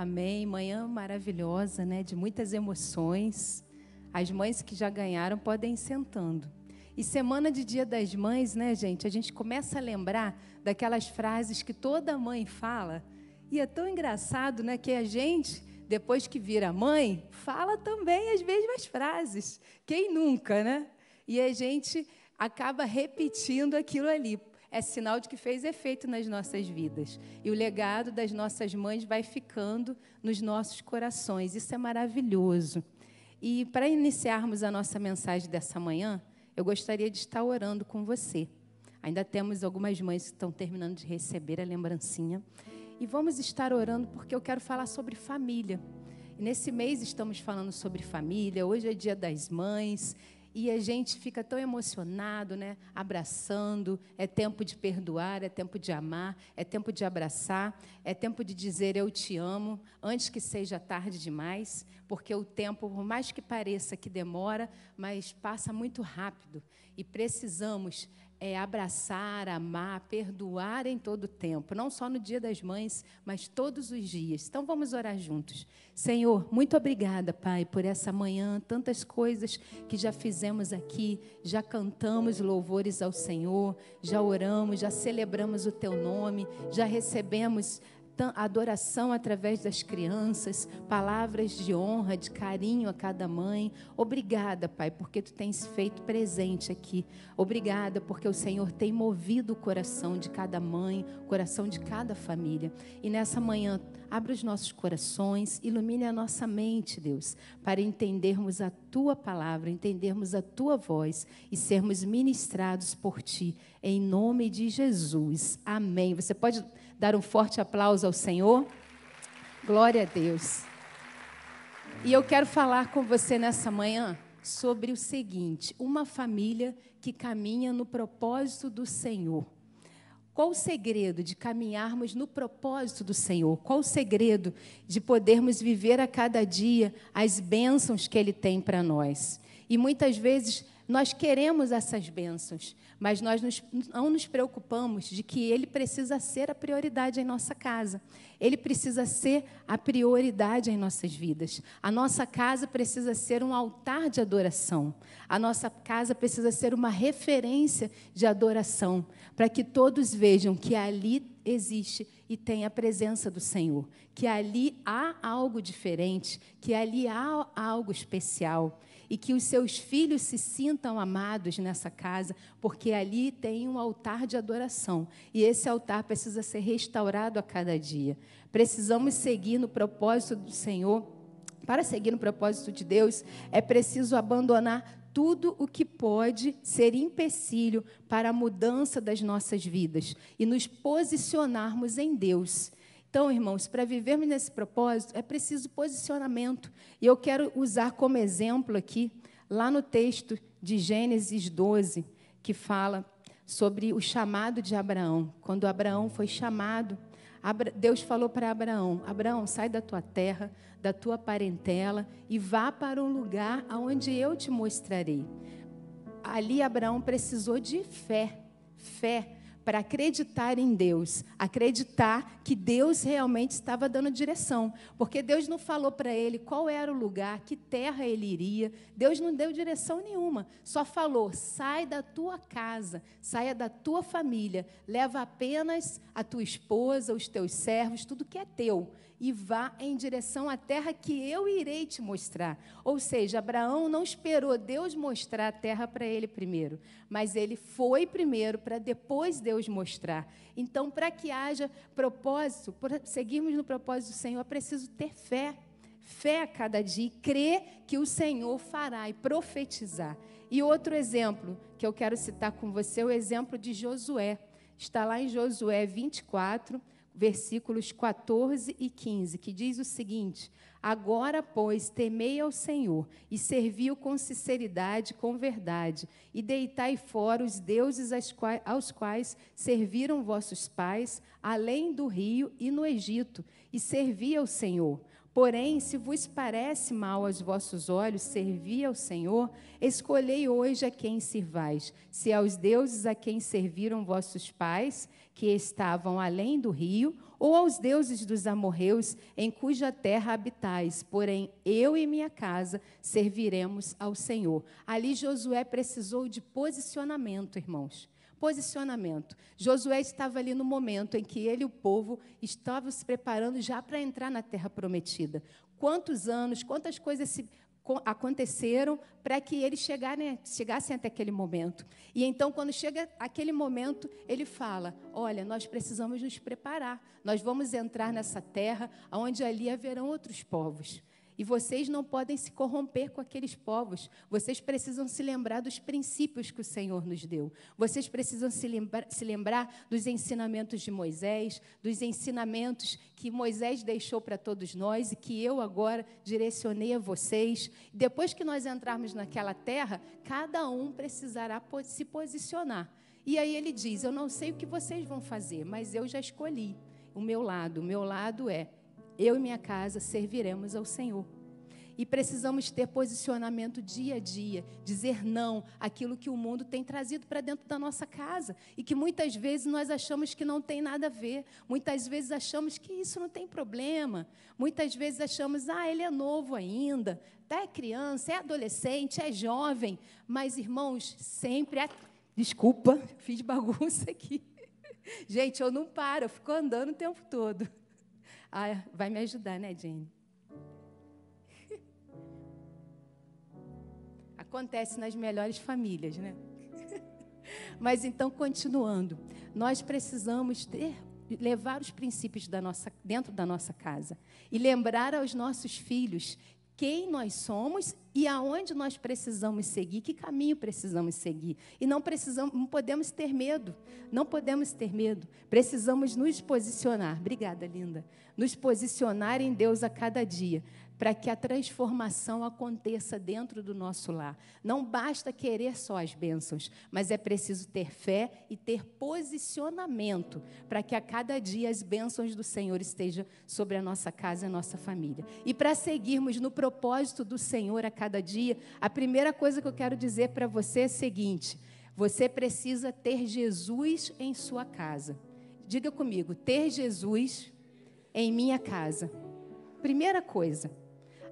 Amém. Manhã maravilhosa, né? De muitas emoções. As mães que já ganharam podem ir sentando. E semana de Dia das Mães, né, gente? A gente começa a lembrar daquelas frases que toda mãe fala. E é tão engraçado, né, que a gente, depois que vira mãe, fala também as mesmas frases. Quem nunca, né? E a gente acaba repetindo aquilo ali é sinal de que fez efeito nas nossas vidas. E o legado das nossas mães vai ficando nos nossos corações. Isso é maravilhoso. E para iniciarmos a nossa mensagem dessa manhã, eu gostaria de estar orando com você. Ainda temos algumas mães que estão terminando de receber a lembrancinha. E vamos estar orando porque eu quero falar sobre família. E nesse mês estamos falando sobre família. Hoje é dia das mães e a gente fica tão emocionado, né? Abraçando. É tempo de perdoar, é tempo de amar, é tempo de abraçar, é tempo de dizer eu te amo antes que seja tarde demais, porque o tempo, por mais que pareça que demora, mas passa muito rápido e precisamos é abraçar, amar, perdoar em todo o tempo, não só no Dia das Mães, mas todos os dias. Então vamos orar juntos. Senhor, muito obrigada, Pai, por essa manhã, tantas coisas que já fizemos aqui, já cantamos louvores ao Senhor, já oramos, já celebramos o teu nome, já recebemos adoração através das crianças, palavras de honra, de carinho a cada mãe. Obrigada, Pai, porque tu tens feito presente aqui. Obrigada porque o Senhor tem movido o coração de cada mãe, o coração de cada família. E nessa manhã, abra os nossos corações, ilumine a nossa mente, Deus, para entendermos a tua palavra, entendermos a tua voz e sermos ministrados por ti, em nome de Jesus. Amém. Você pode dar um forte aplauso ao Senhor? Glória a Deus. E eu quero falar com você nessa manhã sobre o seguinte: uma família que caminha no propósito do Senhor. Qual o segredo de caminharmos no propósito do Senhor? Qual o segredo de podermos viver a cada dia as bênçãos que Ele tem para nós? E muitas vezes nós queremos essas bênçãos, mas nós nos, não nos preocupamos de que Ele precisa ser a prioridade em nossa casa. Ele precisa ser a prioridade em nossas vidas. A nossa casa precisa ser um altar de adoração. A nossa casa precisa ser uma referência de adoração, para que todos vejam que ali existe e tem a presença do Senhor, que ali há algo diferente, que ali há algo especial e que os seus filhos se sintam amados nessa casa, porque ali tem um altar de adoração e esse altar precisa ser restaurado a cada dia. Precisamos seguir no propósito do Senhor. Para seguir no propósito de Deus, é preciso abandonar tudo o que pode ser empecilho para a mudança das nossas vidas e nos posicionarmos em Deus então, irmãos, para vivermos nesse propósito, é preciso posicionamento. E eu quero usar como exemplo aqui, lá no texto de Gênesis 12, que fala sobre o chamado de Abraão. Quando Abraão foi chamado, Deus falou para Abraão: Abraão, sai da tua terra, da tua parentela e vá para um lugar aonde eu te mostrarei. Ali Abraão precisou de fé, fé para acreditar em Deus, acreditar que Deus realmente estava dando direção, porque Deus não falou para ele qual era o lugar, que terra ele iria, Deus não deu direção nenhuma, só falou: sai da tua casa, saia da tua família, leva apenas a tua esposa, os teus servos, tudo que é teu, e vá em direção à terra que eu irei te mostrar. Ou seja, Abraão não esperou Deus mostrar a terra para ele primeiro, mas ele foi primeiro para depois Deus mostrar. Então, para que haja propósito, para seguirmos no propósito do Senhor, é preciso ter fé. Fé a cada dia e crer que o Senhor fará e profetizar. E outro exemplo que eu quero citar com você é o exemplo de Josué. Está lá em Josué 24, versículos 14 e 15, que diz o seguinte: Agora, pois, temei ao Senhor e servi-o com sinceridade, com verdade, e deitai fora os deuses aos quais serviram vossos pais, além do rio e no Egito, e servi ao Senhor. Porém, se vos parece mal aos vossos olhos servir ao Senhor, escolhei hoje a quem servais, se aos deuses a quem serviram vossos pais, que estavam além do rio, ou aos deuses dos amorreus, em cuja terra habitais. Porém, eu e minha casa serviremos ao Senhor. Ali Josué precisou de posicionamento, irmãos. Posicionamento. Josué estava ali no momento em que ele e o povo estavam se preparando já para entrar na terra prometida. Quantos anos, quantas coisas se aconteceram para que eles chegarem, chegassem até aquele momento. E então, quando chega aquele momento, ele fala: Olha, nós precisamos nos preparar, nós vamos entrar nessa terra onde ali haverão outros povos. E vocês não podem se corromper com aqueles povos. Vocês precisam se lembrar dos princípios que o Senhor nos deu. Vocês precisam se lembrar, se lembrar dos ensinamentos de Moisés, dos ensinamentos que Moisés deixou para todos nós e que eu agora direcionei a vocês. Depois que nós entrarmos naquela terra, cada um precisará se posicionar. E aí ele diz: Eu não sei o que vocês vão fazer, mas eu já escolhi o meu lado. O meu lado é eu e minha casa serviremos ao Senhor. E precisamos ter posicionamento dia a dia, dizer não àquilo que o mundo tem trazido para dentro da nossa casa e que muitas vezes nós achamos que não tem nada a ver, muitas vezes achamos que isso não tem problema, muitas vezes achamos, ah, ele é novo ainda, é criança, é adolescente, é jovem, mas irmãos, sempre. Desculpa, fiz bagunça aqui. Gente, eu não paro, eu fico andando o tempo todo. Ah, vai me ajudar, né, Jenny? Acontece nas melhores famílias, né? Mas então, continuando, nós precisamos ter, levar os princípios da nossa, dentro da nossa casa e lembrar aos nossos filhos quem nós somos e aonde nós precisamos seguir, que caminho precisamos seguir. E não precisamos, não podemos ter medo. Não podemos ter medo. Precisamos nos posicionar. Obrigada, linda. Nos posicionar em Deus a cada dia, para que a transformação aconteça dentro do nosso lar. Não basta querer só as bênçãos, mas é preciso ter fé e ter posicionamento para que a cada dia as bênçãos do Senhor estejam sobre a nossa casa e a nossa família. E para seguirmos no propósito do Senhor a cada dia, a primeira coisa que eu quero dizer para você é a seguinte: você precisa ter Jesus em sua casa. Diga comigo, ter Jesus em minha casa. Primeira coisa.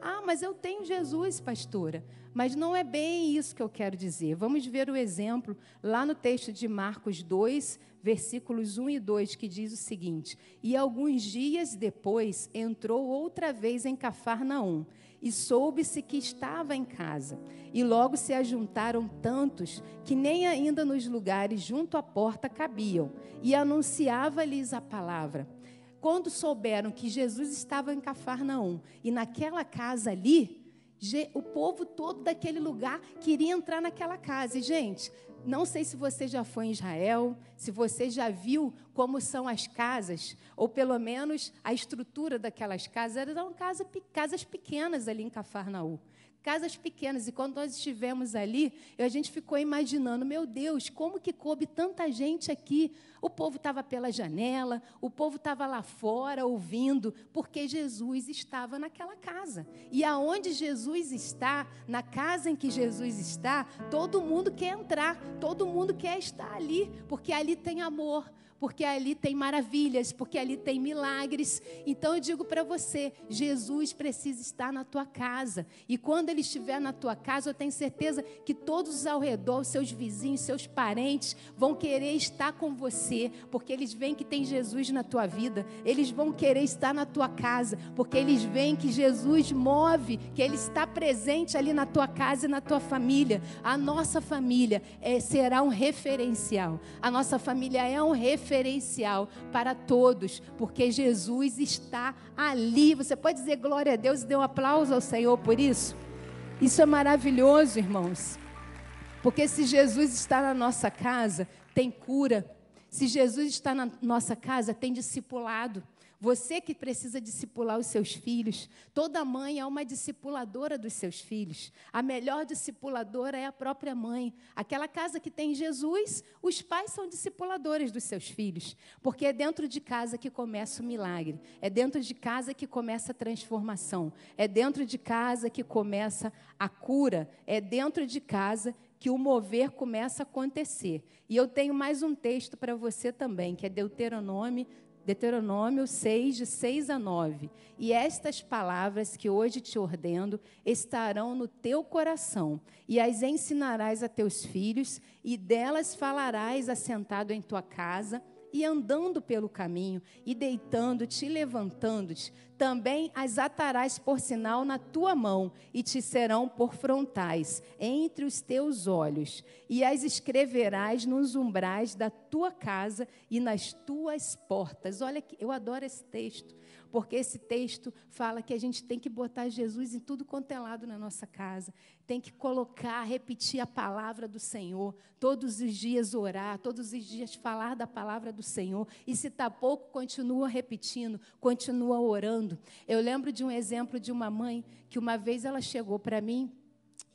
Ah, mas eu tenho Jesus, pastora. Mas não é bem isso que eu quero dizer. Vamos ver o exemplo lá no texto de Marcos 2, versículos 1 e 2, que diz o seguinte: E alguns dias depois entrou outra vez em Cafarnaum, e soube-se que estava em casa. E logo se ajuntaram tantos que nem ainda nos lugares junto à porta cabiam, e anunciava-lhes a palavra quando souberam que Jesus estava em Cafarnaum e naquela casa ali, o povo todo daquele lugar queria entrar naquela casa. E, gente, não sei se você já foi em Israel, se você já viu como são as casas, ou pelo menos a estrutura daquelas casas. Eram casas pequenas ali em Cafarnaum casas pequenas. E quando nós estivemos ali, a gente ficou imaginando, meu Deus, como que coube tanta gente aqui? O povo estava pela janela, o povo estava lá fora ouvindo, porque Jesus estava naquela casa. E aonde Jesus está, na casa em que Jesus está, todo mundo quer entrar, todo mundo quer estar ali, porque ali tem amor, porque ali tem maravilhas, porque ali tem milagres. Então eu digo para você, Jesus precisa estar na tua casa. E quando ele estiver na tua casa, eu tenho certeza que todos ao redor, seus vizinhos, seus parentes, vão querer estar com você, porque eles veem que tem Jesus na tua vida. Eles vão querer estar na tua casa, porque eles veem que Jesus move, que ele está presente ali na tua casa e na tua família. A nossa família é, será um referencial. A nossa família é um referencial referencial para todos, porque Jesus está ali. Você pode dizer glória a Deus e dê um aplauso ao Senhor por isso? Isso é maravilhoso, irmãos. Porque se Jesus está na nossa casa, tem cura. Se Jesus está na nossa casa, tem discipulado. Você que precisa discipular os seus filhos, toda mãe é uma discipuladora dos seus filhos. A melhor discipuladora é a própria mãe. Aquela casa que tem Jesus, os pais são discipuladores dos seus filhos, porque é dentro de casa que começa o milagre, é dentro de casa que começa a transformação, é dentro de casa que começa a cura, é dentro de casa que o mover começa a acontecer. E eu tenho mais um texto para você também, que é Deuteronômio Deuteronômio 6, de 6 a 9. E estas palavras que hoje te ordeno estarão no teu coração, e as ensinarás a teus filhos, e delas falarás assentado em tua casa e andando pelo caminho, e deitando-te e levantando-te, também as atarás por sinal na tua mão, e te serão por frontais entre os teus olhos, e as escreverás nos umbrais da tua casa e nas tuas portas. Olha que eu adoro esse texto porque esse texto fala que a gente tem que botar Jesus em tudo quanto é lado na nossa casa, tem que colocar, repetir a palavra do Senhor, todos os dias orar, todos os dias falar da palavra do Senhor, e se está pouco, continua repetindo, continua orando. Eu lembro de um exemplo de uma mãe que uma vez ela chegou para mim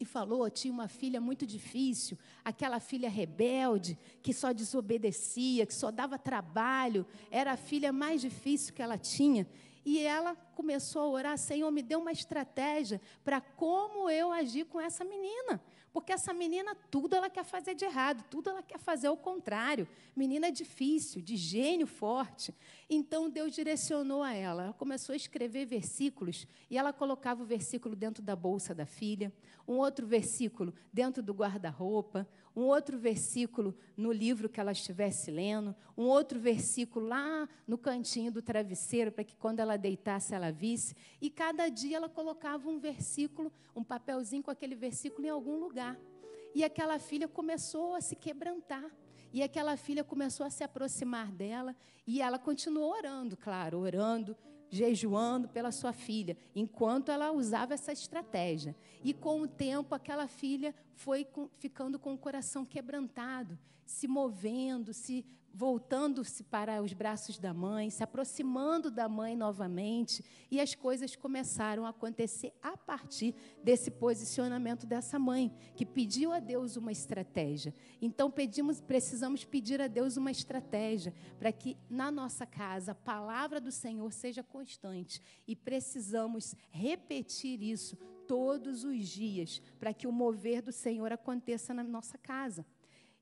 e falou: tinha uma filha muito difícil, aquela filha rebelde, que só desobedecia, que só dava trabalho, era a filha mais difícil que ela tinha. E ela começou a orar: Senhor, me dê uma estratégia para como eu agir com essa menina. Porque essa menina, tudo ela quer fazer de errado, tudo ela quer fazer ao contrário. Menina difícil, de gênio forte. Então Deus direcionou a ela. Ela começou a escrever versículos e ela colocava o versículo dentro da bolsa da filha, um outro versículo dentro do guarda-roupa, um outro versículo no livro que ela estivesse lendo, um outro versículo lá no cantinho do travesseiro, para que quando ela deitasse ela visse. E cada dia ela colocava um versículo, um papelzinho com aquele versículo em algum lugar. E aquela filha começou a se quebrantar. E aquela filha começou a se aproximar dela. E ela continuou orando, claro, orando, jejuando pela sua filha, enquanto ela usava essa estratégia. E com o tempo, aquela filha foi ficando com o coração quebrantado, se movendo, se voltando-se para os braços da mãe, se aproximando da mãe novamente, e as coisas começaram a acontecer a partir desse posicionamento dessa mãe, que pediu a Deus uma estratégia. Então pedimos, precisamos pedir a Deus uma estratégia para que na nossa casa a palavra do Senhor seja constante e precisamos repetir isso todos os dias para que o mover do Senhor aconteça na nossa casa.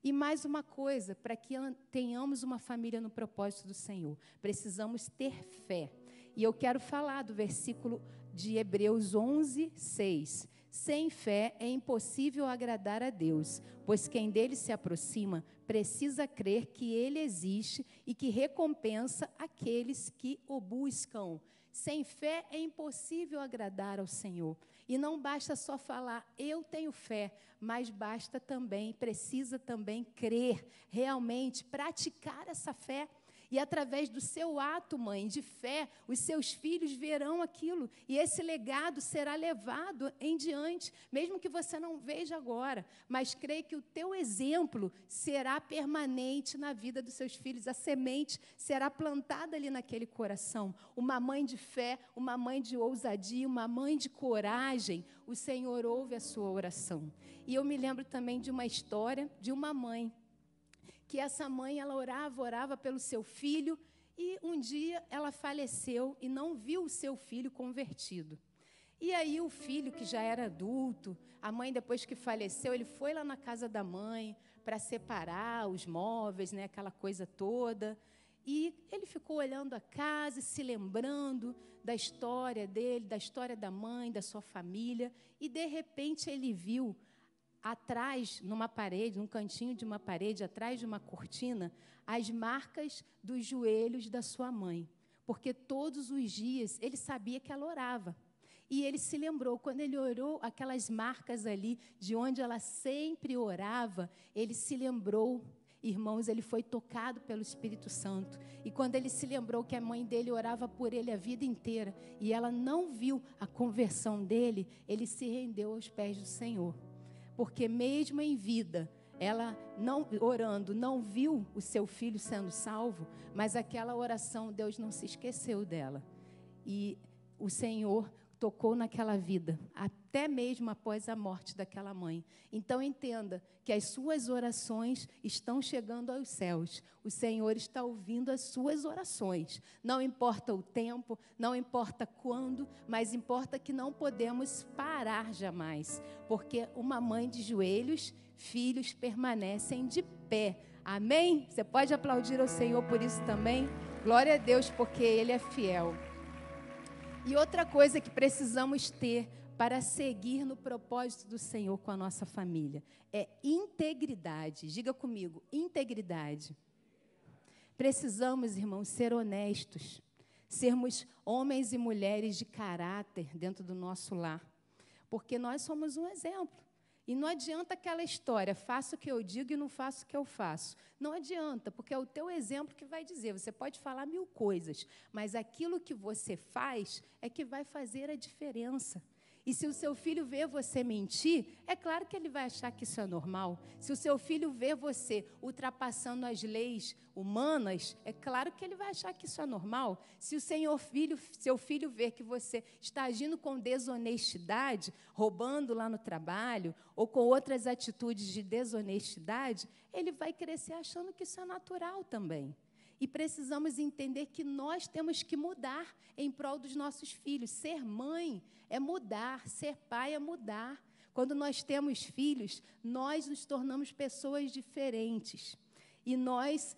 E mais uma coisa, para que tenhamos uma família no propósito do Senhor, precisamos ter fé. E eu quero falar do versículo de Hebreus 11, 6. Sem fé é impossível agradar a Deus, pois quem dele se aproxima precisa crer que ele existe e que recompensa aqueles que o buscam. Sem fé é impossível agradar ao Senhor. E não basta só falar, eu tenho fé, mas basta também, precisa também crer, realmente praticar essa fé. E através do seu ato, mãe, de fé, os seus filhos verão aquilo. E esse legado será levado em diante, mesmo que você não veja agora. Mas creio que o teu exemplo será permanente na vida dos seus filhos. A semente será plantada ali naquele coração. Uma mãe de fé, uma mãe de ousadia, uma mãe de coragem. O Senhor ouve a sua oração. E eu me lembro também de uma história de uma mãe que essa mãe ela orava, orava pelo seu filho e um dia ela faleceu e não viu o seu filho convertido. E aí o filho que já era adulto, a mãe depois que faleceu, ele foi lá na casa da mãe para separar os móveis, né, aquela coisa toda. E ele ficou olhando a casa, se lembrando da história dele, da história da mãe, da sua família, e de repente ele viu atrás, numa parede, num cantinho de uma parede, atrás de uma cortina, as marcas dos joelhos da sua mãe. Porque todos os dias ele sabia que ela orava. E ele se lembrou, quando ele orou, aquelas marcas ali, de onde ela sempre orava, ele se lembrou. Irmãos, ele foi tocado pelo Espírito Santo. E quando ele se lembrou que a mãe dele orava por ele a vida inteira e ela não viu a conversão dele, ele se rendeu aos pés do Senhor porque mesmo em vida, ela não orando, não viu o seu filho sendo salvo, mas aquela oração Deus não se esqueceu dela. E o Senhor tocou naquela vida, até mesmo após a morte daquela mãe. Então entenda que as suas orações estão chegando aos céus. O Senhor está ouvindo as suas orações. Não importa o tempo, não importa quando, mas importa que não podemos parar jamais, porque uma mãe de joelhos, filhos permanecem de pé. Amém? Você pode aplaudir ao Senhor por isso também? Glória a Deus, porque Ele é fiel. E outra coisa que precisamos ter para seguir no propósito do Senhor com a nossa família é integridade. Diga comigo, integridade. Precisamos, irmãos, ser honestos, sermos homens e mulheres de caráter dentro do nosso lar, porque nós somos um exemplo. E não adianta aquela história, faço o que eu digo e não faço o que eu faço. Não adianta, porque é o teu exemplo que vai dizer. Você pode falar mil coisas, mas aquilo que você faz é que vai fazer a diferença. E se o seu filho vê você mentir, é claro que ele vai achar que isso é normal. Se o seu filho vê você ultrapassando as leis humanas, é claro que ele vai achar que isso é normal. Se o senhor filho, seu filho ver que você está agindo com desonestidade, roubando lá no trabalho, ou com outras atitudes de desonestidade, ele vai crescer achando que isso é natural também. E precisamos entender que nós temos que mudar em prol dos nossos filhos. Ser mãe é mudar, ser pai é mudar. Quando nós temos filhos, nós nos tornamos pessoas diferentes. E nós,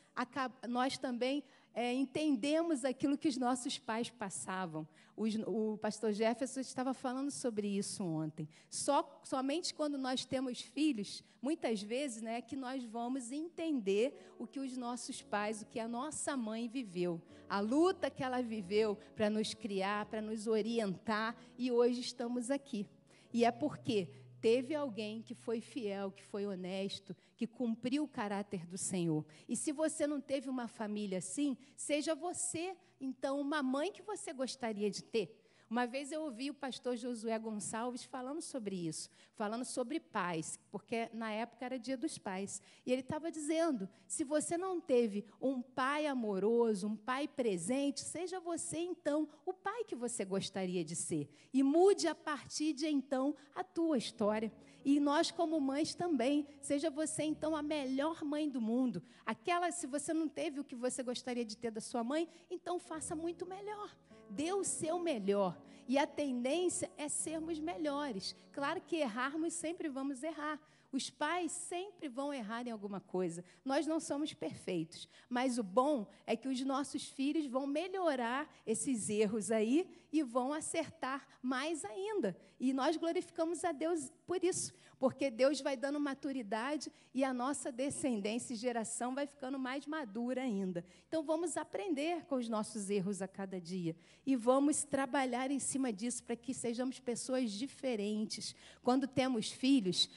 nós também é, entendemos aquilo que os nossos pais passavam. Os, o pastor Jefferson estava falando sobre isso ontem. Só, somente quando nós temos filhos, muitas vezes, né, que nós vamos entender o que os nossos pais, o que a nossa mãe viveu, a luta que ela viveu para nos criar, para nos orientar, e hoje estamos aqui. E é porque teve alguém que foi fiel, que foi honesto, que cumpriu o caráter do Senhor. E se você não teve uma família assim, seja você, então, uma mãe que você gostaria de ter. Uma vez eu ouvi o pastor Josué Gonçalves falando sobre isso, falando sobre pais, porque na época era dia dos pais. E ele estava dizendo: se você não teve um pai amoroso, um pai presente, seja você então o pai que você gostaria de ser. E mude a partir de então a tua história. E nós, como mães, também. Seja você, então, a melhor mãe do mundo. Aquela, se você não teve o que você gostaria de ter da sua mãe, então faça muito melhor dê o seu melhor. E a tendência é sermos melhores. Claro que errarmos sempre vamos errar. Os pais sempre vão errar em alguma coisa. Nós não somos perfeitos, mas o bom é que os nossos filhos vão melhorar esses erros aí e vão acertar mais ainda. E nós glorificamos a Deus por isso, porque Deus vai dando maturidade e a nossa descendência e geração vai ficando mais madura ainda. Então vamos aprender com os nossos erros a cada dia e vamos trabalhar em cima disso para que sejamos pessoas diferentes. Quando temos filhos,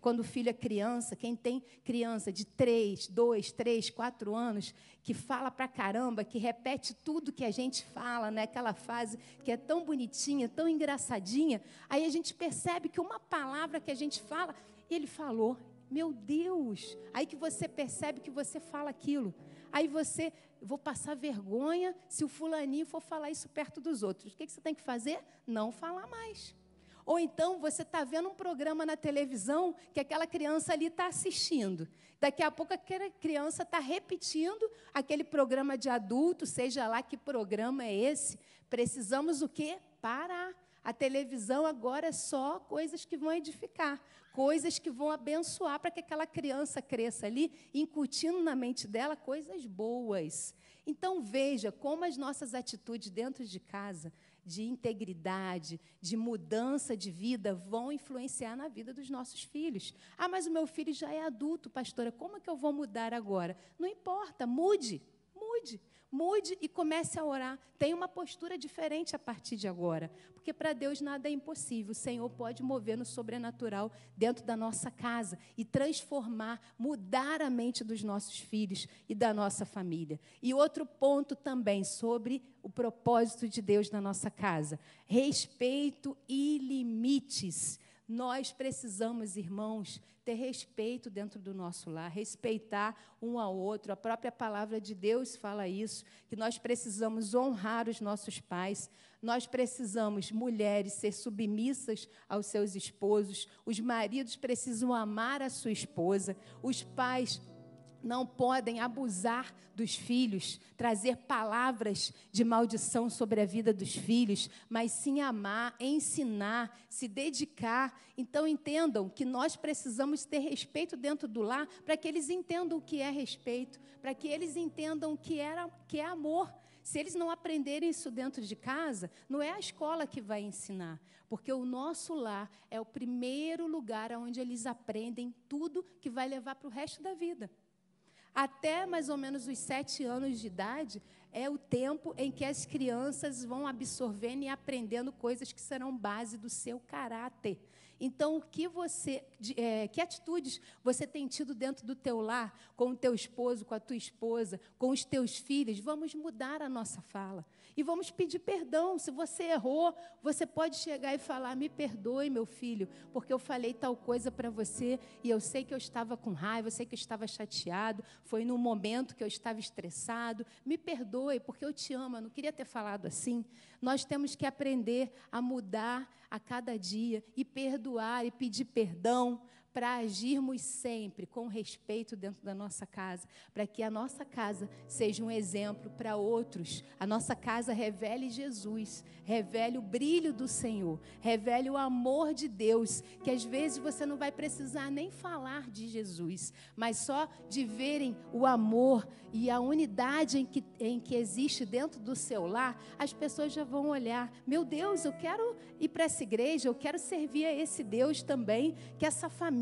quando o filho é criança, quem tem criança de 3, 2, 3, 4 anos, que fala pra caramba, que repete tudo que a gente fala, né? aquela fase que é tão bonitinha, tão engraçadinha, aí a gente percebe que uma palavra que a gente fala, ele falou, meu Deus! Aí que você percebe que você fala aquilo. Aí você, vou passar vergonha se o fulaninho for falar isso perto dos outros. O que você tem que fazer? Não falar mais. Ou então você está vendo um programa na televisão que aquela criança ali está assistindo. Daqui a pouco aquela criança está repetindo aquele programa de adulto, seja lá que programa é esse. Precisamos o quê? Parar. A televisão agora é só coisas que vão edificar, coisas que vão abençoar para que aquela criança cresça ali, incutindo na mente dela coisas boas. Então veja como as nossas atitudes dentro de casa de integridade, de mudança de vida, vão influenciar na vida dos nossos filhos. Ah, mas o meu filho já é adulto, pastora, como é que eu vou mudar agora? Não importa, mude, mude. Mude e comece a orar. Tenha uma postura diferente a partir de agora. Porque para Deus nada é impossível. O Senhor pode mover no sobrenatural dentro da nossa casa e transformar, mudar a mente dos nossos filhos e da nossa família. E outro ponto também sobre o propósito de Deus na nossa casa: respeito e limites. Nós precisamos, irmãos, ter respeito dentro do nosso lar, respeitar um ao outro. A própria palavra de Deus fala isso, que nós precisamos honrar os nossos pais. Nós precisamos, mulheres, ser submissas aos seus esposos. Os maridos precisam amar a sua esposa. Os pais não podem abusar dos filhos, trazer palavras de maldição sobre a vida dos filhos, mas sim amar, ensinar, se dedicar. Então entendam que nós precisamos ter respeito dentro do lar para que eles entendam o que é respeito, para que eles entendam o que, era, que é amor. Se eles não aprenderem isso dentro de casa, não é a escola que vai ensinar, porque o nosso lar é o primeiro lugar onde eles aprendem tudo que vai levar para o resto da vida. Até mais ou menos os sete anos de idade é o tempo em que as crianças vão absorvendo e aprendendo coisas que serão base do seu caráter. Então, o que você, é, que atitudes você tem tido dentro do teu lar, com o teu esposo, com a tua esposa, com os teus filhos? Vamos mudar a nossa fala. E vamos pedir perdão. Se você errou, você pode chegar e falar: Me perdoe, meu filho, porque eu falei tal coisa para você e eu sei que eu estava com raiva, eu sei que eu estava chateado, foi no momento que eu estava estressado. Me perdoe, porque eu te amo. Eu não queria ter falado assim. Nós temos que aprender a mudar a cada dia e perdoar e pedir perdão para agirmos sempre com respeito dentro da nossa casa, para que a nossa casa seja um exemplo para outros. A nossa casa revele Jesus, revele o brilho do Senhor, revele o amor de Deus, que às vezes você não vai precisar nem falar de Jesus, mas só de verem o amor e a unidade em que, em que existe dentro do seu lar, as pessoas já vão olhar: meu Deus, eu quero ir para essa igreja, eu quero servir a esse Deus também, que essa família,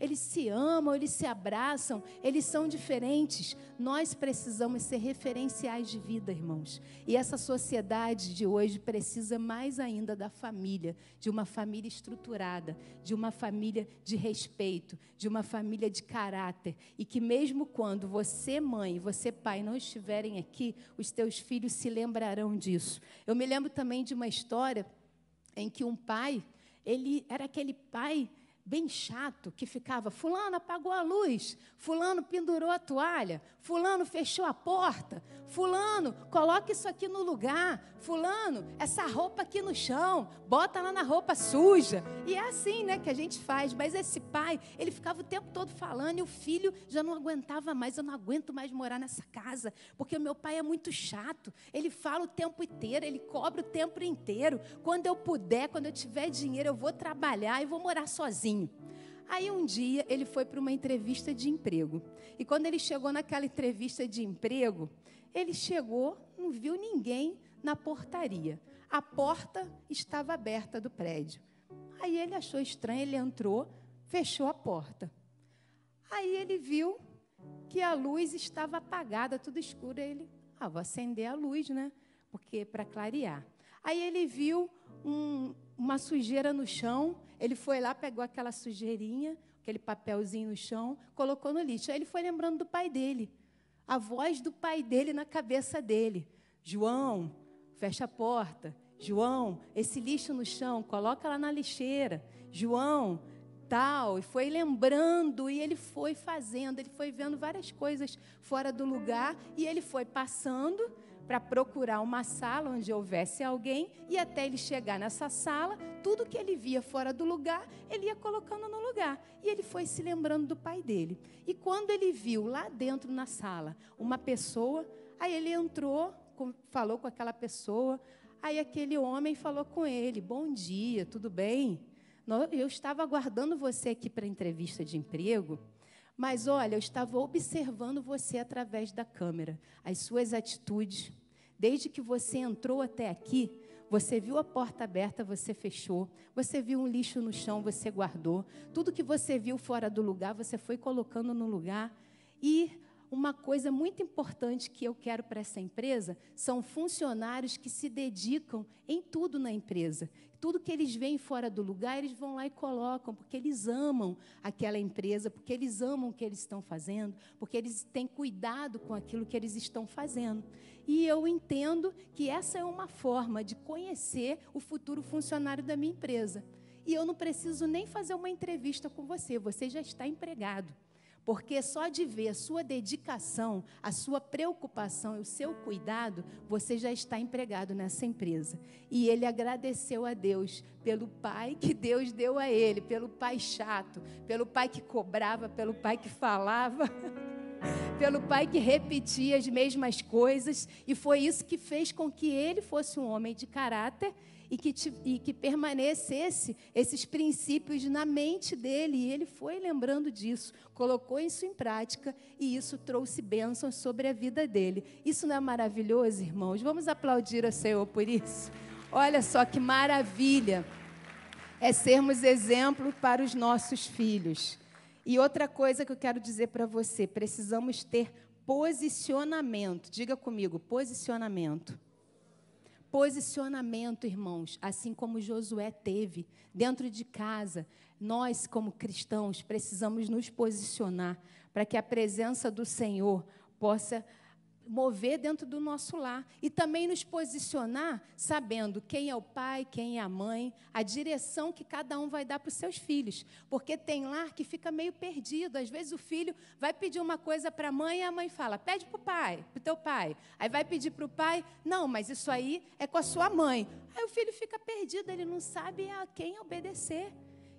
eles se amam, eles se abraçam, eles são diferentes. Nós precisamos ser referenciais de vida, irmãos. E essa sociedade de hoje precisa mais ainda da família, de uma família estruturada, de uma família de respeito, de uma família de caráter. E que mesmo quando você, mãe, você, pai, não estiverem aqui, os teus filhos se lembrarão disso. Eu me lembro também de uma história em que um pai, ele era aquele pai bem chato que ficava: Fulano apagou a luz, Fulano pendurou a toalha, Fulano fechou a porta, Fulano coloca isso aqui no lugar, Fulano, essa roupa aqui no chão, bota lá na roupa suja. E é assim né, que a gente faz. Mas esse pai, ele ficava o tempo todo falando e o filho já não aguentava mais. Eu não aguento mais morar nessa casa, porque o meu pai é muito chato. Ele fala o tempo inteiro, ele cobra o tempo inteiro. Quando eu puder, quando eu tiver dinheiro, eu vou trabalhar e vou morar sozinho. Aí um dia ele foi para uma entrevista de emprego. E quando ele chegou naquela entrevista de emprego, ele chegou, não viu ninguém na portaria. A porta estava aberta do prédio. Aí ele achou estranho, ele entrou, fechou a porta. Aí ele viu que a luz estava apagada, tudo escuro. Aí ele, ah, vou acender a luz, né? Porque para clarear. Aí ele viu um, uma sujeira no chão, ele foi lá, pegou aquela sujeirinha, aquele papelzinho no chão, colocou no lixo. Aí ele foi lembrando do pai dele, a voz do pai dele na cabeça dele: João, fecha a porta. João, esse lixo no chão, coloca lá na lixeira. João, tal. E foi lembrando, e ele foi fazendo, ele foi vendo várias coisas fora do lugar, e ele foi passando para procurar uma sala onde houvesse alguém e até ele chegar nessa sala, tudo que ele via fora do lugar, ele ia colocando no lugar. E ele foi se lembrando do pai dele. E quando ele viu lá dentro na sala uma pessoa, aí ele entrou, falou com aquela pessoa, aí aquele homem falou com ele: Bom dia, tudo bem? Eu estava aguardando você aqui para a entrevista de emprego. Mas olha, eu estava observando você através da câmera, as suas atitudes. Desde que você entrou até aqui, você viu a porta aberta, você fechou. Você viu um lixo no chão, você guardou. Tudo que você viu fora do lugar, você foi colocando no lugar. E uma coisa muito importante que eu quero para essa empresa são funcionários que se dedicam em tudo na empresa. Tudo que eles veem fora do lugar, eles vão lá e colocam, porque eles amam aquela empresa, porque eles amam o que eles estão fazendo, porque eles têm cuidado com aquilo que eles estão fazendo. E eu entendo que essa é uma forma de conhecer o futuro funcionário da minha empresa. E eu não preciso nem fazer uma entrevista com você, você já está empregado. Porque só de ver a sua dedicação, a sua preocupação e o seu cuidado, você já está empregado nessa empresa. E ele agradeceu a Deus pelo pai que Deus deu a ele, pelo pai chato, pelo pai que cobrava, pelo pai que falava. pelo pai que repetia as mesmas coisas, e foi isso que fez com que ele fosse um homem de caráter e que, te, e que permanecesse esses princípios na mente dele. E ele foi lembrando disso, colocou isso em prática e isso trouxe bênçãos sobre a vida dele. Isso não é maravilhoso, irmãos? Vamos aplaudir ao Senhor por isso. Olha só que maravilha é sermos exemplo para os nossos filhos. E outra coisa que eu quero dizer para você: precisamos ter posicionamento. Diga comigo, posicionamento. Posicionamento, irmãos, assim como Josué teve dentro de casa. Nós, como cristãos, precisamos nos posicionar para que a presença do Senhor possa mover dentro do nosso lar e também nos posicionar sabendo quem é o pai, quem é a mãe, a direção que cada um vai dar para os seus filhos, porque tem lar que fica meio perdido. Às vezes o filho vai pedir uma coisa para a mãe e a mãe fala: "Pede para o pai, para o teu pai". Aí vai pedir para o pai: "Não, mas isso aí é com a sua mãe". Aí o filho fica perdido, ele não sabe a quem obedecer.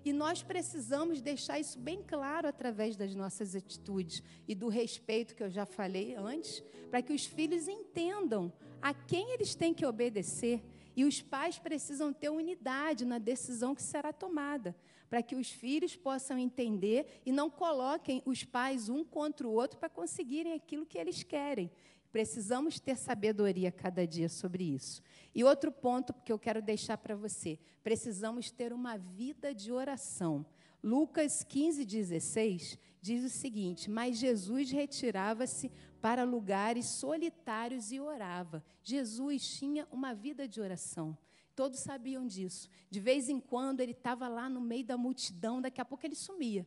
E nós precisamos deixar isso bem claro através das nossas atitudes e do respeito que eu já falei antes, para que os filhos entendam a quem eles têm que obedecer. E os pais precisam ter unidade na decisão que será tomada, para que os filhos possam entender e não coloquem os pais um contra o outro para conseguirem aquilo que eles querem. Precisamos ter sabedoria cada dia sobre isso. E outro ponto que eu quero deixar para você: precisamos ter uma vida de oração. Lucas 15, 16 diz o seguinte: Mas Jesus retirava-se para lugares solitários e orava. Jesus tinha uma vida de oração. Todos sabiam disso. De vez em quando ele estava lá no meio da multidão, daqui a pouco ele sumia.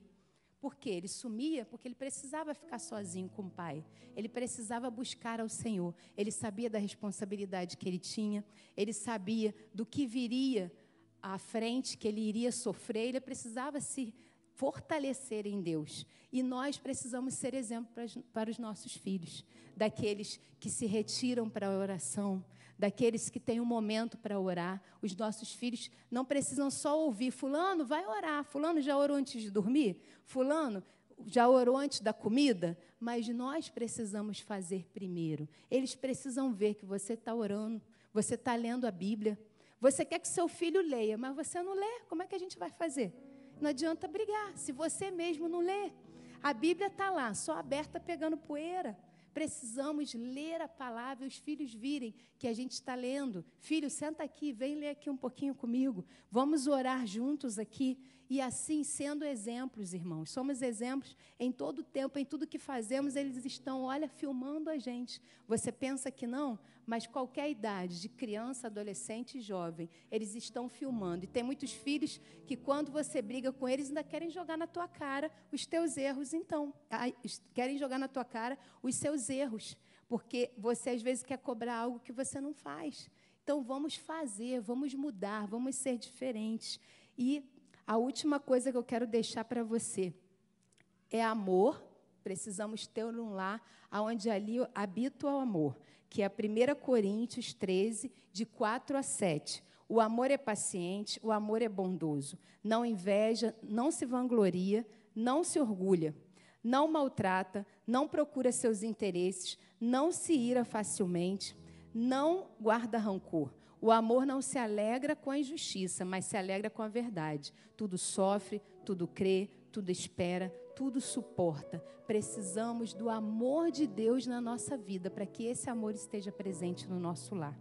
Por quê? Ele sumia porque ele precisava ficar sozinho com o pai. Ele precisava buscar ao Senhor. Ele sabia da responsabilidade que ele tinha, ele sabia do que viria à frente, que ele iria sofrer, ele precisava se fortalecer em Deus. E nós precisamos ser exemplo para, os nossos filhos, daqueles que se retiram para a oração, daqueles que têm um momento para orar. Os nossos filhos não precisam só ouvir: Fulano, vai orar. Fulano já orou antes de dormir? Fulano já orou antes da comida? Mas nós precisamos fazer primeiro. Eles precisam ver que você está orando, você está lendo a Bíblia. Você quer que seu filho leia, mas você não lê. Como é que a gente vai fazer? Não adianta brigar se você mesmo não lê. A Bíblia está lá, só aberta pegando poeira. Precisamos ler a palavra e os filhos virem que a gente está lendo. Filho, senta aqui, vem ler aqui um pouquinho comigo. Vamos orar juntos aqui. E assim, sendo exemplos, irmãos, somos exemplos em todo o tempo, em tudo que fazemos, eles estão, olha, filmando a gente. Você pensa que não, mas qualquer idade, de criança, adolescente e jovem, eles estão filmando. E tem muitos filhos que, quando você briga com eles, ainda querem jogar na tua cara os teus erros, então. Querem jogar na tua cara os seus erros, porque você às vezes quer cobrar algo que você não faz. Então, vamos fazer, vamos mudar, vamos ser diferentes. E a última coisa que eu quero deixar para você é amor. Precisamos ter um lar onde ali habita o amor, que é 1 Coríntios 13, de 4 a 7. O amor é paciente, o amor é bondoso, não inveja, não se vangloria, não se orgulha, não maltrata, não procura seus interesses, não se ira facilmente, não guarda rancor. O amor não se alegra com a injustiça, mas se alegra com a verdade. Tudo sofre, tudo crê, tudo espera, tudo suporta. Precisamos do amor de Deus na nossa vida para que esse amor esteja presente no nosso lar.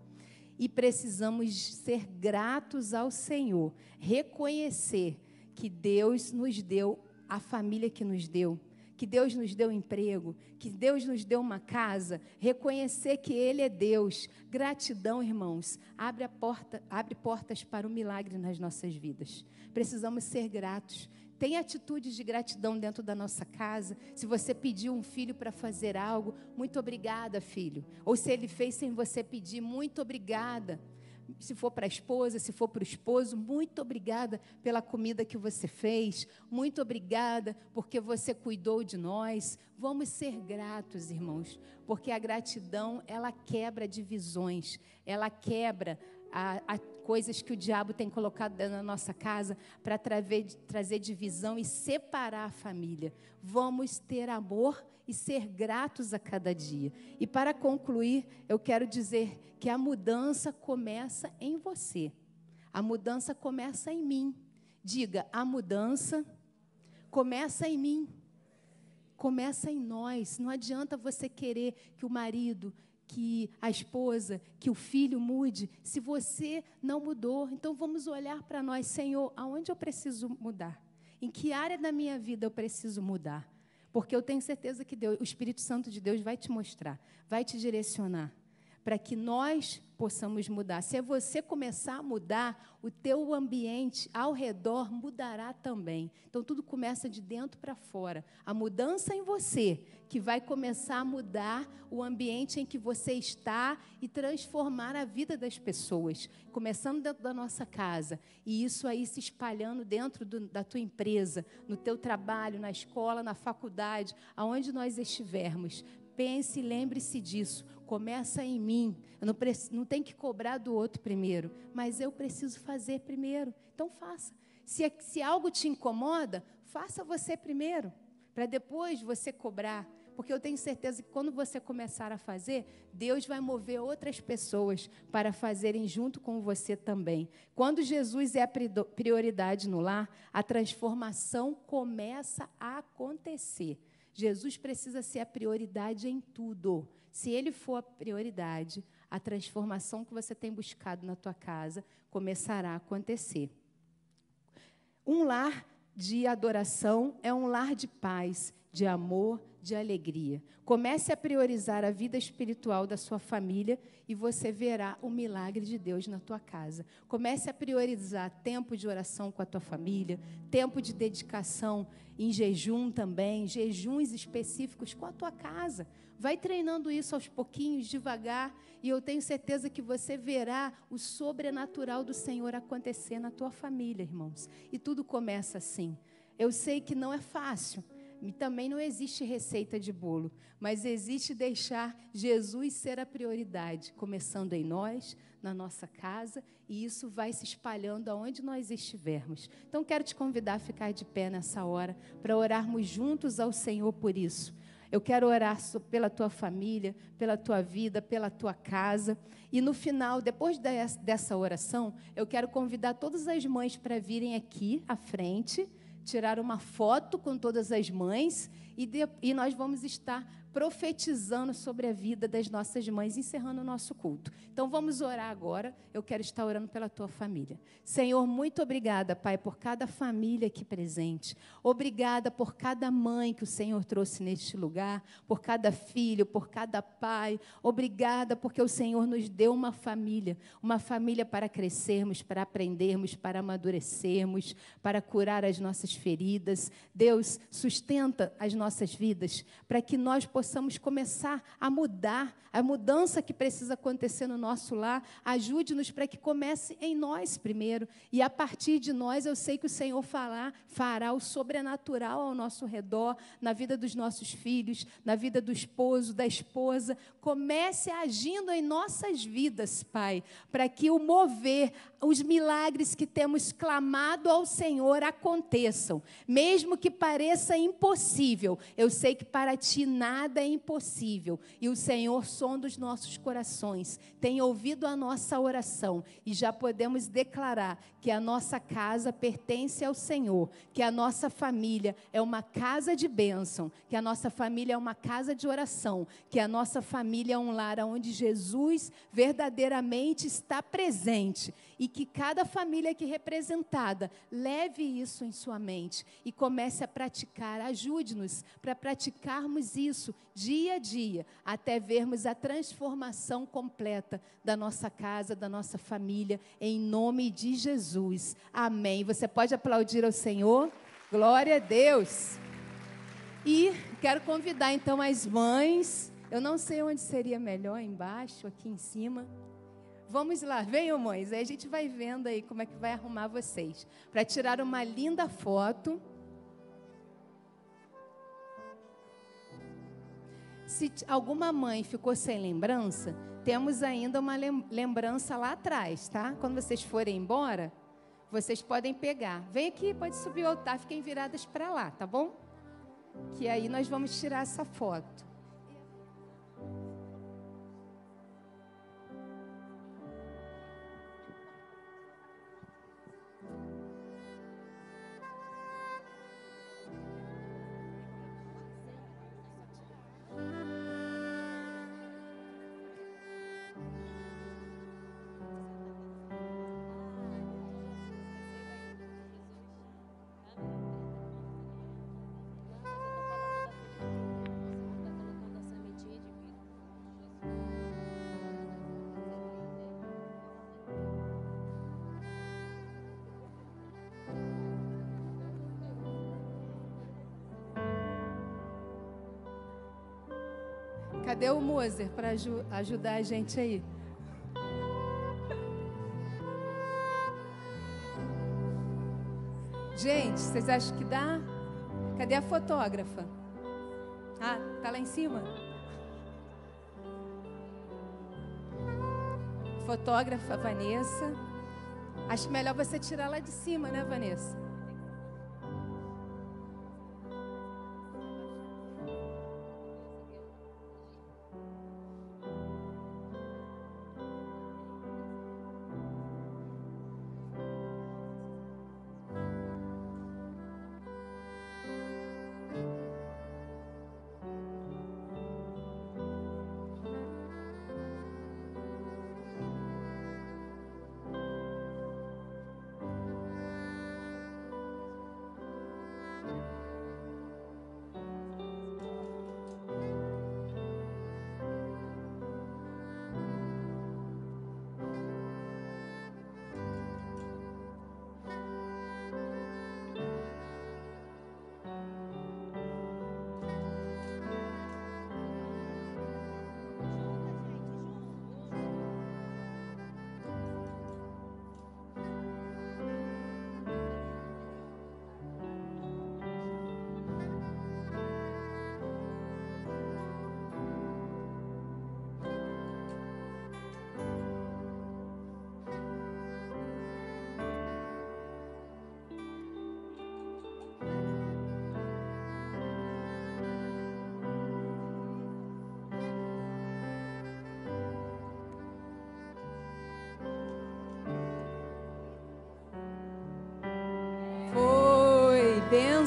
E precisamos ser gratos ao Senhor, reconhecer que Deus nos deu a família que nos deu, que Deus nos deu emprego, que Deus nos deu uma casa, reconhecer que Ele é Deus. Gratidão, irmãos, abre, porta, abre portas para o milagre nas nossas vidas. Precisamos ser gratos. Tem atitudes de gratidão dentro da nossa casa. Se você pediu um filho para fazer algo, muito obrigada, filho. Ou se ele fez sem você pedir, muito obrigada se for para a esposa, se for para o esposo, muito obrigada pela comida que você fez, muito obrigada porque você cuidou de nós. Vamos ser gratos, irmãos, porque a gratidão ela quebra divisões, ela quebra a, a, coisas que o diabo tem colocado da nossa casa para trazer divisão e separar a família. Vamos ter amor e ser gratos a cada dia. E para concluir, eu quero dizer que a mudança começa em você. A mudança começa em mim. Diga, a mudança começa em mim. Começa em nós. Não adianta você querer que o marido, que a esposa, que o filho mude, se você não mudou. Então vamos olhar para nós, Senhor, aonde eu preciso mudar? Em que área da minha vida eu preciso mudar? Porque eu tenho certeza que Deus, o Espírito Santo de Deus vai te mostrar, vai te direcionar para que nós possamos mudar. Se você começar a mudar, o teu ambiente ao redor mudará também. Então tudo começa de dentro para fora. A mudança em você que vai começar a mudar o ambiente em que você está e transformar a vida das pessoas, começando dentro da nossa casa e isso aí se espalhando dentro do, da tua empresa, no teu trabalho, na escola, na faculdade, aonde nós estivermos. Pense e lembre-se disso começa em mim. Eu não, não tenho que cobrar do outro primeiro, mas eu preciso fazer primeiro. Então faça. Se, se algo te incomoda, faça você primeiro, para depois você cobrar. Porque eu tenho certeza que quando você começar a fazer, Deus vai mover outras pessoas para fazerem junto com você também. Quando Jesus é a prioridade no lar, a transformação começa a acontecer. Jesus precisa ser a prioridade em tudo. Se ele for a prioridade, a transformação que você tem buscado na tua casa começará a acontecer. Um lar de adoração é um lar de paz, de amor, de alegria. Comece a priorizar a vida espiritual da sua família e você verá o milagre de Deus na tua casa. Comece a priorizar tempo de oração com a tua família, tempo de dedicação em jejum também, jejuns específicos com a tua casa. Vai treinando isso aos pouquinhos, devagar, e eu tenho certeza que você verá o sobrenatural do Senhor acontecer na tua família, irmãos. E tudo começa assim. Eu sei que não é fácil. E também não existe receita de bolo, mas existe deixar Jesus ser a prioridade, começando em nós, na nossa casa, e isso vai se espalhando aonde nós estivermos. Então quero te convidar a ficar de pé nessa hora para orarmos juntos ao Senhor por isso. Eu quero orar pela tua família, pela tua vida, pela tua casa. E no final, depois dessa oração, eu quero convidar todas as mães para virem aqui à frente, tirar uma foto com todas as mães e, de, e nós vamos estar profetizando sobre a vida das nossas mães, encerrando o nosso culto. Então vamos orar agora. Eu quero estar orando pela tua família. Senhor, muito obrigada, Pai, por cada família aqui presente. Obrigada por cada mãe que o Senhor trouxe neste lugar, por cada filho, por cada pai. Obrigada porque o Senhor nos deu uma família, uma família para crescermos, para aprendermos, para amadurecermos, para curar as nossas feridas. Deus, sustenta as nossas vidas para que nós possamos possamos começar a mudar, a mudança que precisa acontecer no nosso lar. Ajude-nos para que comece em nós primeiro. E a partir de nós, eu sei que o Senhor falar, fará o sobrenatural ao nosso redor, na vida dos nossos filhos, na vida do esposo, da esposa. Comece agindo em nossas vidas, Pai, para que o mover, os milagres que temos clamado ao Senhor aconteçam. Mesmo que pareça impossível, eu sei que para ti nada é impossível. E o Senhor sonda os nossos corações, tem ouvido a nossa oração e já podemos declarar que a nossa casa pertence ao Senhor, que a nossa família é uma casa de bênção, que a nossa família é uma casa de oração, que a nossa família é um lar onde Jesus verdadeiramente está presente e que cada família aqui representada leve isso em sua mente e comece a praticar. Ajude-nos para praticarmos isso dia a dia, até vermos a transformação completa da nossa casa, da nossa família, em nome de Jesus. Amém. Você pode aplaudir ao Senhor? Glória a Deus. E quero convidar então as mães. Eu não sei onde seria melhor, embaixo, aqui em cima. Vamos lá, venham, mães. Aí a gente vai vendo aí como é que vai arrumar vocês. Para tirar uma linda foto. Se alguma mãe ficou sem lembrança, temos ainda uma lembrança lá atrás, tá? Quando vocês forem embora, vocês podem pegar. Vem aqui, pode subir o altar, fiquem viradas para lá, tá bom? Que aí nós vamos tirar essa foto. Cadê o Moser para ajudar a gente aí? Gente, vocês acham que dá? Cadê a fotógrafa? Ah, tá lá em cima? Fotógrafa Vanessa. Acho melhor você tirar lá de cima, né, Vanessa?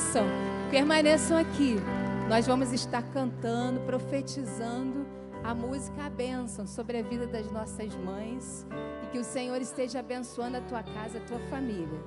Bênção, permaneçam aqui. Nós vamos estar cantando, profetizando a música a bênção sobre a vida das nossas mães e que o Senhor esteja abençoando a tua casa, a tua família.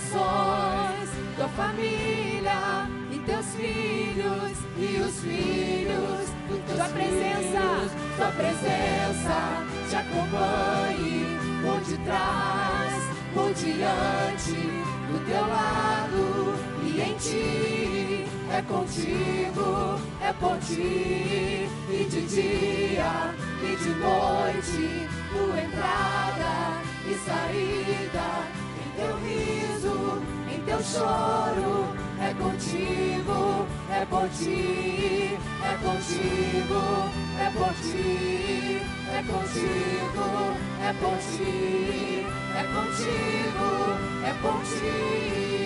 Gerações. Tua família e teus filhos e os filhos. Tua presença, tua presença te acompanhe por detrás, por diante, do teu lado e em ti. É contigo, é por ti, e de dia e de noite, tua entrada e saída, teu riso, em teu choro, é contigo, é por ti, é contigo, é por ti, é contigo, é por ti, é contigo, é por ti. Amém.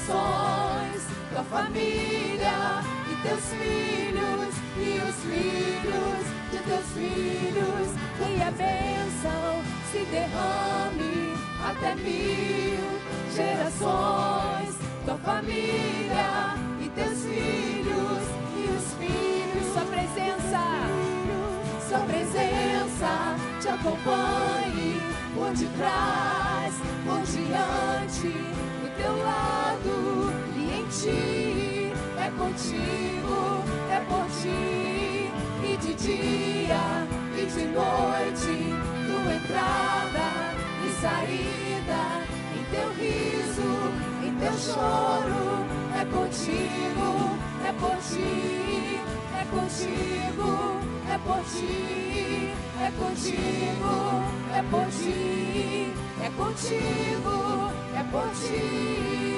Gerações. Tua família e teus filhos e os filhos de teus filhos. Que a bênção se derrame até mil gerações. Tua família e teus filhos e os filhos. Sua presença, sua presença te acompanhe por detrás, por diante, teu lado e em ti. É contigo, é por ti, e de dia e de noite, tua entrada e saída, em teu riso, em teu choro, é contigo, é por ti, é contigo, é por ti, é contigo, é por ti, é contigo, é por ti.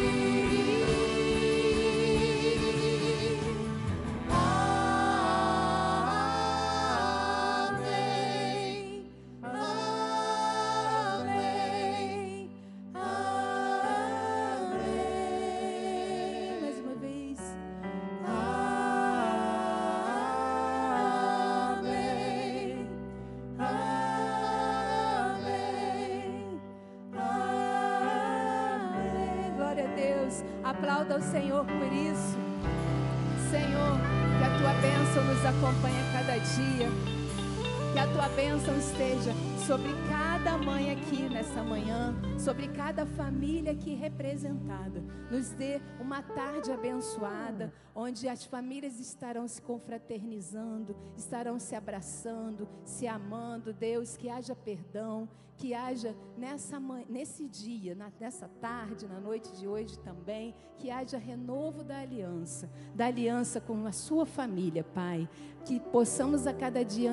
Deus. Aplauda o Senhor por isso. Senhor, que a tua bênção nos acompanhe a cada dia. Que a tua bênção esteja sobre cada mãe aqui nessa manhã, sobre cada família aqui representada. Nos dê uma tarde abençoada, onde as famílias estarão se confraternizando, estarão se abraçando, se amando. Deus, que haja perdão, que haja nessa nesse dia, nessa tarde, na noite de hoje também, que haja renovo da aliança, da aliança com a sua família, Pai. Que possamos a cada dia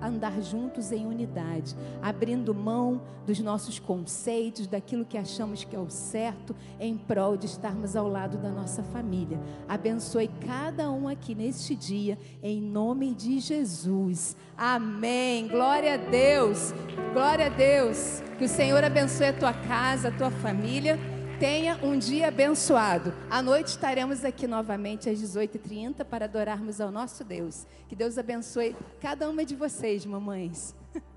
andar juntos em unidade, abrindo mão dos nossos conceitos, daquilo que achamos que é o certo, em prol de estarmos ao lado da nossa família. Abençoe cada um aqui neste dia, em nome de Jesus. Amém. Glória a Deus. Glória a Deus. Que o Senhor abençoe a tua casa, a tua família. Tenha um dia abençoado. À noite estaremos aqui novamente às 18h30 para adorarmos ao nosso Deus. Que Deus abençoe cada uma de vocês, mamães.